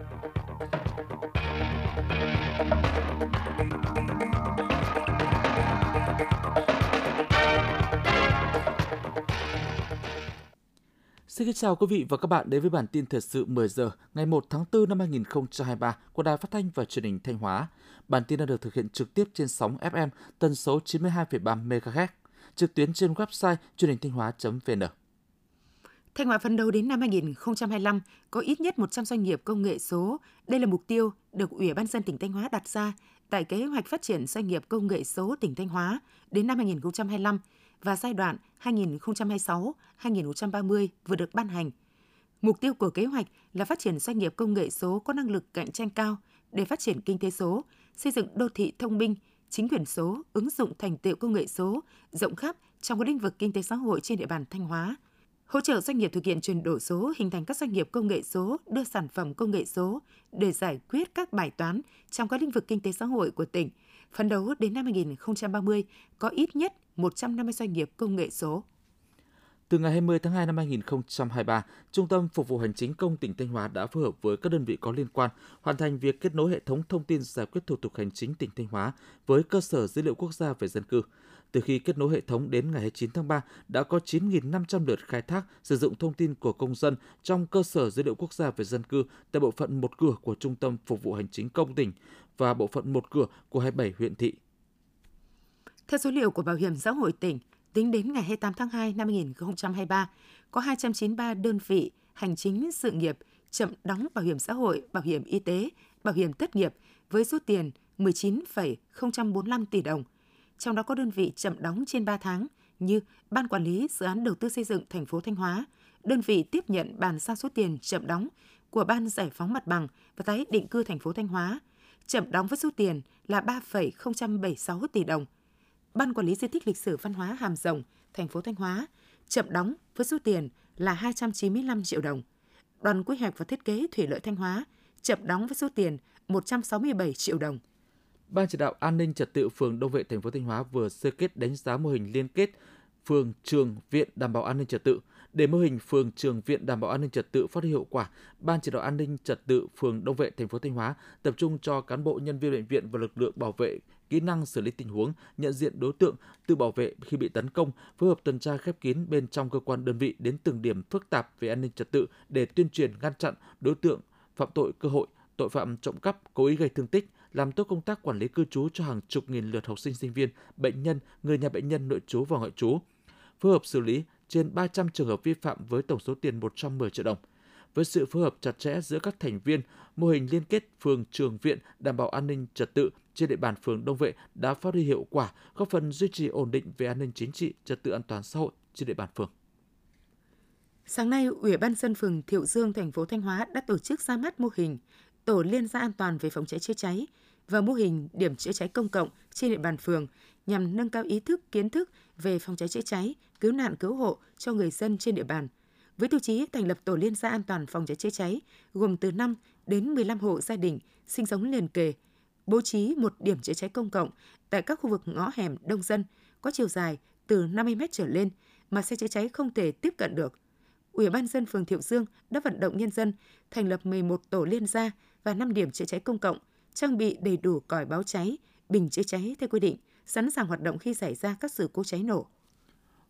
Xin kính chào quý vị và các bạn đến với bản tin thời sự 10 giờ ngày 1 tháng 4 năm 2023 của Đài Phát thanh và Truyền hình Thanh Hóa. Bản tin đã được thực hiện trực tiếp trên sóng FM tần số 92,3 MHz, trực tuyến trên website truyền hình thanh hóa.vn. Thanh Hóa phấn đấu đến năm 2025 có ít nhất 100 doanh nghiệp công nghệ số. Đây là mục tiêu được Ủy ban dân tỉnh Thanh Hóa đặt ra tại kế hoạch phát triển doanh nghiệp công nghệ số tỉnh Thanh Hóa đến năm 2025 và giai đoạn 2026-2030 vừa được ban hành. Mục tiêu của kế hoạch là phát triển doanh nghiệp công nghệ số có năng lực cạnh tranh cao để phát triển kinh tế số, xây dựng đô thị thông minh, chính quyền số, ứng dụng thành tựu công nghệ số rộng khắp trong các lĩnh vực kinh tế xã hội trên địa bàn Thanh Hóa. Hỗ trợ doanh nghiệp thực hiện chuyển đổi số, hình thành các doanh nghiệp công nghệ số, đưa sản phẩm công nghệ số để giải quyết các bài toán trong các lĩnh vực kinh tế xã hội của tỉnh. Phấn đấu đến năm 2030 có ít nhất 150 doanh nghiệp công nghệ số. Từ ngày 20 tháng 2 năm 2023, Trung tâm Phục vụ Hành chính công tỉnh Thanh Hóa đã phối hợp với các đơn vị có liên quan hoàn thành việc kết nối hệ thống thông tin giải quyết thủ tục hành chính tỉnh Thanh Hóa với cơ sở dữ liệu quốc gia về dân cư. Từ khi kết nối hệ thống đến ngày 29 tháng 3, đã có 9.500 lượt khai thác sử dụng thông tin của công dân trong cơ sở dữ liệu quốc gia về dân cư tại bộ phận một cửa của Trung tâm Phục vụ Hành chính công tỉnh và bộ phận một cửa của 27 huyện thị. Theo số liệu của Bảo hiểm xã hội tỉnh, tính đến ngày 28 tháng 2 năm 2023, có 293 đơn vị hành chính sự nghiệp chậm đóng bảo hiểm xã hội, bảo hiểm y tế, bảo hiểm thất nghiệp với số tiền 19,045 tỷ đồng. Trong đó có đơn vị chậm đóng trên 3 tháng như Ban Quản lý Dự án Đầu tư xây dựng thành phố Thanh Hóa, đơn vị tiếp nhận bàn giao số tiền chậm đóng của Ban Giải phóng mặt bằng và tái định cư thành phố Thanh Hóa, chậm đóng với số tiền là 3,076 tỷ đồng – Ban Quản lý Di tích Lịch sử Văn hóa Hàm Rồng, thành phố Thanh Hóa, chậm đóng với số tiền là 295 triệu đồng. Đoàn quy hoạch và thiết kế Thủy lợi Thanh Hóa chậm đóng với số tiền 167 triệu đồng. Ban chỉ đạo an ninh trật tự phường Đông Vệ thành phố Thanh Hóa vừa sơ kết đánh giá mô hình liên kết phường, trường, viện đảm bảo an ninh trật tự. Để mô hình phường, trường, viện đảm bảo an ninh trật tự phát huy hiệu quả, Ban chỉ đạo an ninh trật tự phường Đông Vệ thành phố Thanh Hóa tập trung cho cán bộ nhân viên bệnh viện và lực lượng bảo vệ kỹ năng xử lý tình huống, nhận diện đối tượng, tự bảo vệ khi bị tấn công, phối hợp tuần tra khép kín bên trong cơ quan đơn vị đến từng điểm phức tạp về an ninh trật tự để tuyên truyền ngăn chặn đối tượng phạm tội cơ hội, tội phạm trộm cắp, cố ý gây thương tích, làm tốt công tác quản lý cư trú cho hàng chục nghìn lượt học sinh sinh viên, bệnh nhân, người nhà bệnh nhân nội trú và ngoại trú. Phối hợp xử lý trên 300 trường hợp vi phạm với tổng số tiền 110 triệu đồng với sự phối hợp chặt chẽ giữa các thành viên, mô hình liên kết phường trường viện đảm bảo an ninh trật tự trên địa bàn phường Đông Vệ đã phát huy hiệu quả, góp phần duy trì ổn định về an ninh chính trị, trật tự an toàn xã hội trên địa bàn phường. Sáng nay, Ủy ban dân phường Thiệu Dương, thành phố Thanh Hóa đã tổ chức ra mắt mô hình tổ liên gia an toàn về phòng cháy chữa cháy và mô hình điểm chữa cháy công cộng trên địa bàn phường nhằm nâng cao ý thức, kiến thức về phòng cháy chữa cháy, cứu nạn cứu hộ cho người dân trên địa bàn – với tiêu chí thành lập tổ liên gia an toàn phòng cháy chữa cháy gồm từ 5 đến 15 hộ gia đình sinh sống liền kề, bố trí một điểm chữa cháy công cộng tại các khu vực ngõ hẻm đông dân có chiều dài từ 50 m trở lên mà xe chữa cháy không thể tiếp cận được. Ủy ban dân phường Thiệu Dương đã vận động nhân dân thành lập 11 tổ liên gia và 5 điểm chữa cháy công cộng, trang bị đầy đủ còi báo cháy, bình chữa cháy theo quy định, sẵn sàng hoạt động khi xảy ra các sự cố cháy nổ.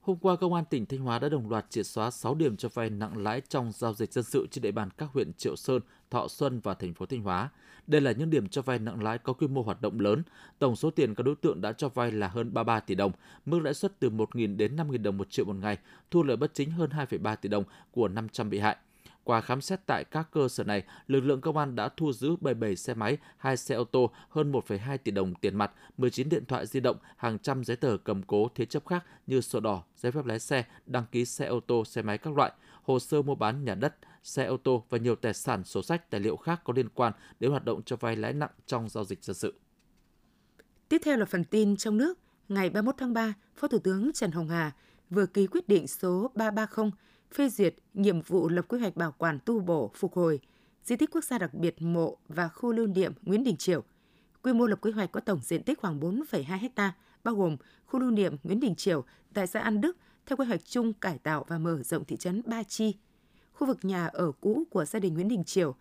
Hôm qua, Công an tỉnh Thanh Hóa đã đồng loạt triệt xóa 6 điểm cho vay nặng lãi trong giao dịch dân sự trên địa bàn các huyện Triệu Sơn, Thọ Xuân và thành phố Thanh Hóa. Đây là những điểm cho vay nặng lãi có quy mô hoạt động lớn. Tổng số tiền các đối tượng đã cho vay là hơn 33 tỷ đồng, mức lãi suất từ 1.000 đến 5.000 đồng một triệu một ngày, thu lợi bất chính hơn 2,3 tỷ đồng của 500 bị hại. Qua khám xét tại các cơ sở này, lực lượng công an đã thu giữ 77 xe máy, 2 xe ô tô, hơn 1,2 tỷ đồng tiền mặt, 19 điện thoại di động, hàng trăm giấy tờ cầm cố thế chấp khác như sổ đỏ, giấy phép lái xe, đăng ký xe ô tô, xe máy các loại, hồ sơ mua bán nhà đất, xe ô tô và nhiều tài sản, sổ sách, tài liệu khác có liên quan đến hoạt động cho vay lãi nặng trong giao dịch dân sự. Tiếp theo là phần tin trong nước. Ngày 31 tháng 3, Phó Thủ tướng Trần Hồng Hà vừa ký quyết định số 330 phê duyệt nhiệm vụ lập quy hoạch bảo quản tu bổ phục hồi di tích quốc gia đặc biệt mộ và khu lưu niệm Nguyễn Đình Chiểu. Quy mô lập quy hoạch có tổng diện tích khoảng 4,2 ha, bao gồm khu lưu niệm Nguyễn Đình Chiểu tại xã An Đức theo quy hoạch chung cải tạo và mở rộng thị trấn Ba Chi, khu vực nhà ở cũ của gia đình Nguyễn Đình Chiểu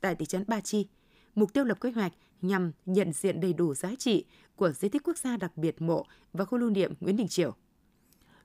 tại thị trấn Ba Chi. Mục tiêu lập quy hoạch nhằm nhận diện đầy đủ giá trị của di tích quốc gia đặc biệt mộ và khu lưu niệm Nguyễn Đình Chiểu.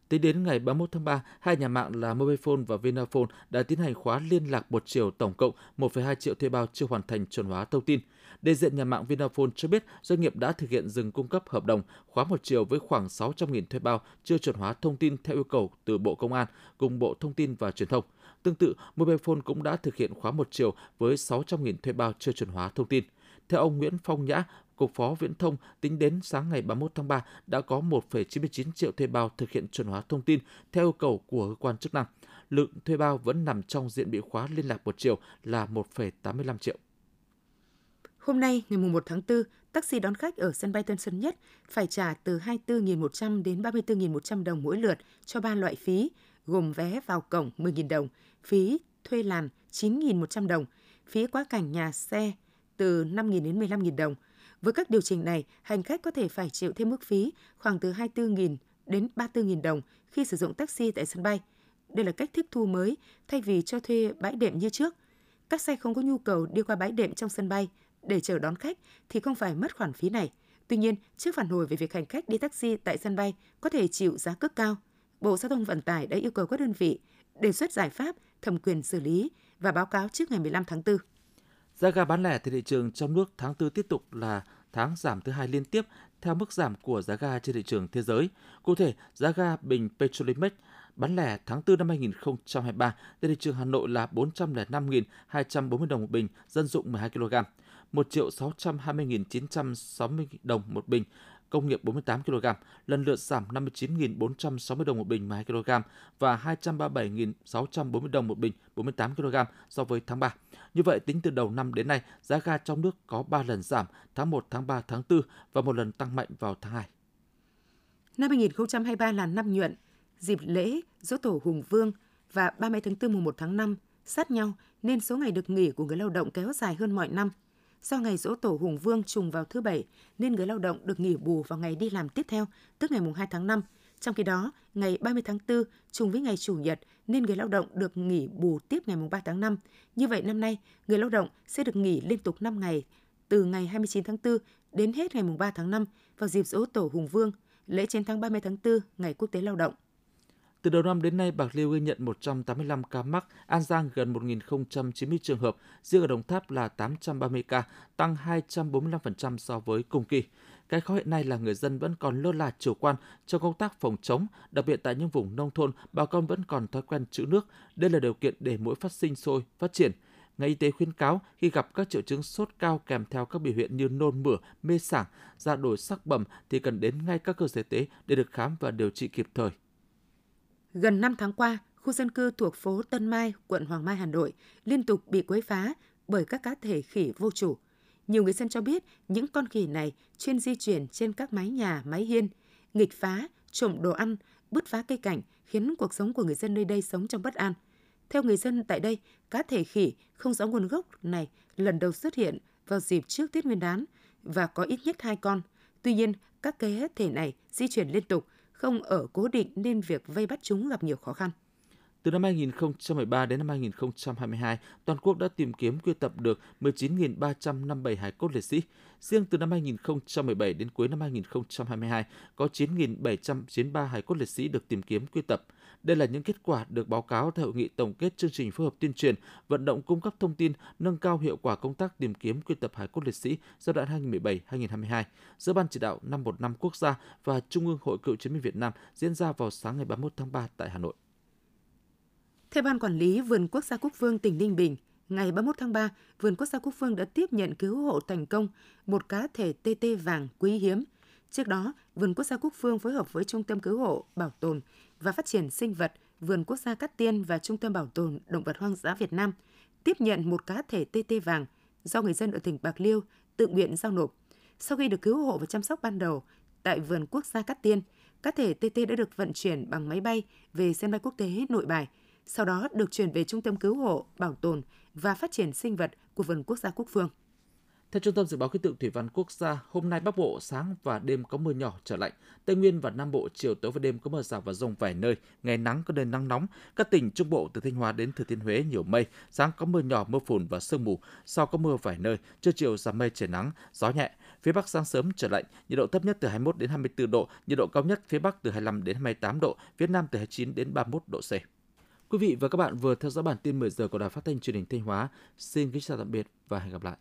Tính đến ngày 31 tháng 3, hai nhà mạng là Mobifone và Vinaphone đã tiến hành khóa liên lạc một chiều tổng cộng 1,2 triệu thuê bao chưa hoàn thành chuẩn hóa thông tin. Đại diện nhà mạng Vinaphone cho biết doanh nghiệp đã thực hiện dừng cung cấp hợp đồng khóa một chiều với khoảng 600.000 thuê bao chưa chuẩn hóa thông tin theo yêu cầu từ Bộ Công an cùng Bộ Thông tin và Truyền thông. Tương tự, Mobifone cũng đã thực hiện khóa một chiều với 600.000 thuê bao chưa chuẩn hóa thông tin. Theo ông Nguyễn Phong Nhã, Cục Phó Viễn thông tính đến sáng ngày 31 tháng 3 đã có 1,99 triệu thuê bao thực hiện chuẩn hóa thông tin theo yêu cầu của cơ quan chức năng. Lượng thuê bao vẫn nằm trong diện bị khóa liên lạc một chiều là 1,85 triệu. Hôm nay, ngày 1 tháng 4, taxi đón khách ở sân bay Tân Sơn Nhất phải trả từ 24.100 đến 34.100 đồng mỗi lượt cho ba loại phí, gồm vé vào cổng 10.000 đồng, phí thuê làn 9.100 đồng, phí quá cảnh nhà xe từ 5.000 đến 15.000 đồng. Với các điều chỉnh này, hành khách có thể phải chịu thêm mức phí khoảng từ 24.000 đến 34.000 đồng khi sử dụng taxi tại sân bay. Đây là cách thức thu mới thay vì cho thuê bãi đệm như trước. Các xe không có nhu cầu đi qua bãi đệm trong sân bay để chờ đón khách thì không phải mất khoản phí này. Tuy nhiên, trước phản hồi về việc hành khách đi taxi tại sân bay có thể chịu giá cước cao, Bộ Giao thông Vận tải đã yêu cầu các đơn vị đề xuất giải pháp thẩm quyền xử lý và báo cáo trước ngày 15 tháng 4. Giá ga bán lẻ tại thị trường trong nước tháng 4 tiếp tục là tháng giảm thứ hai liên tiếp theo mức giảm của giá ga trên thị trường thế giới. Cụ thể, giá ga bình Petrolimex bán lẻ tháng 4 năm 2023 tại thị trường Hà Nội là 405.240 đồng một bình, dân dụng 12 kg. 1 620.960 đồng một bình, công nghiệp 48 kg, lần lượt giảm 59.460 đồng một bình 12 kg và 237.640 đồng một bình 48 kg so với tháng 3. Như vậy, tính từ đầu năm đến nay, giá ga trong nước có 3 lần giảm tháng 1, tháng 3, tháng 4 và một lần tăng mạnh vào tháng 2. Năm 2023 là năm nhuận, dịp lễ Dỗ Tổ Hùng Vương và 30 tháng 4 mùng 1 tháng 5 sát nhau nên số ngày được nghỉ của người lao động kéo dài hơn mọi năm – Do ngày dỗ tổ Hùng Vương trùng vào thứ Bảy, nên người lao động được nghỉ bù vào ngày đi làm tiếp theo, tức ngày 2 tháng 5. Trong khi đó, ngày 30 tháng 4 trùng với ngày Chủ nhật nên người lao động được nghỉ bù tiếp ngày 3 tháng 5. Như vậy năm nay, người lao động sẽ được nghỉ liên tục 5 ngày từ ngày 29 tháng 4 đến hết ngày 3 tháng 5 vào dịp dỗ tổ Hùng Vương, lễ chiến thắng 30 tháng 4, ngày quốc tế lao động. Từ đầu năm đến nay, Bạc Liêu ghi nhận 185 ca mắc, An Giang gần 1.090 trường hợp, riêng ở Đồng Tháp là 830 ca, tăng 245% so với cùng kỳ. Cái khó hiện nay là người dân vẫn còn lơ là chủ quan trong công tác phòng chống, đặc biệt tại những vùng nông thôn, bà con vẫn còn thói quen trữ nước. Đây là điều kiện để mũi phát sinh sôi, phát triển. Ngành y tế khuyến cáo khi gặp các triệu chứng sốt cao kèm theo các biểu hiện như nôn mửa, mê sảng, da đổi sắc bầm thì cần đến ngay các cơ sở y tế để được khám và điều trị kịp thời. Gần 5 tháng qua, khu dân cư thuộc phố Tân Mai, quận Hoàng Mai, Hà Nội liên tục bị quấy phá bởi các cá thể khỉ vô chủ. Nhiều người dân cho biết những con khỉ này chuyên di chuyển trên các mái nhà, mái hiên, nghịch phá, trộm đồ ăn, bứt phá cây cảnh khiến cuộc sống của người dân nơi đây sống trong bất an. Theo người dân tại đây, cá thể khỉ không rõ nguồn gốc này lần đầu xuất hiện vào dịp trước Tết Nguyên đán và có ít nhất hai con. Tuy nhiên, các cá thể này di chuyển liên tục – không ở cố định nên việc vây bắt chúng gặp nhiều khó khăn. Từ năm 2013 đến năm 2022, toàn quốc đã tìm kiếm quy tập được 19.357 hải cốt liệt sĩ. Riêng từ năm 2017 đến cuối năm 2022, có 9.793 hải cốt liệt sĩ được tìm kiếm quy tập. Đây là những kết quả được báo cáo tại hội nghị tổng kết chương trình phối hợp tuyên truyền, vận động cung cấp thông tin, nâng cao hiệu quả công tác tìm kiếm quy tập hải cốt liệt sĩ giai đoạn 2017-2022 giữa Ban chỉ đạo 515 quốc gia và Trung ương Hội Cựu chiến binh Việt Nam diễn ra vào sáng ngày 31 tháng 3 tại Hà Nội. Theo Ban Quản lý Vườn Quốc gia Quốc Phương tỉnh Ninh Bình, ngày 31 tháng 3, Vườn Quốc gia Quốc Phương đã tiếp nhận cứu hộ thành công một cá thể TT vàng quý hiếm. Trước đó, Vườn Quốc gia Quốc Phương phối hợp với Trung tâm Cứu hộ, Bảo tồn và Phát triển Sinh vật, Vườn Quốc gia Cát Tiên và Trung tâm Bảo tồn Động vật Hoang dã Việt Nam tiếp nhận một cá thể tê tê vàng do người dân ở tỉnh Bạc Liêu tự nguyện giao nộp. Sau khi được cứu hộ và chăm sóc ban đầu tại Vườn Quốc gia Cát Tiên, cá thể tê tê đã được vận chuyển bằng máy bay về sân bay quốc tế Nội Bài – sau đó được chuyển về Trung tâm Cứu hộ, Bảo tồn và Phát triển Sinh vật của Vườn Quốc gia Quốc Phương. Theo Trung tâm Dự báo Khí tượng Thủy văn Quốc gia, hôm nay Bắc Bộ sáng và đêm có mưa nhỏ trở lạnh. Tây Nguyên và Nam Bộ chiều tối và đêm có mưa rào và rông vài nơi, ngày nắng có nơi nắng nóng. Các tỉnh Trung Bộ từ Thanh Hóa đến Thừa Thiên Huế nhiều mây, sáng có mưa nhỏ, mưa phùn và sương mù, sau có mưa vài nơi, trưa chiều giảm mây trời nắng, gió nhẹ. Phía Bắc sáng sớm trở lạnh, nhiệt độ thấp nhất từ 21 đến 24 độ, nhiệt độ cao nhất phía Bắc từ 25 đến 28 độ, phía Nam từ 29 đến 31 độ C. Quý vị và các bạn vừa theo dõi bản tin 10 giờ của Đài Phát thanh Truyền hình Thanh Hóa. Xin kính chào tạm biệt và hẹn gặp lại.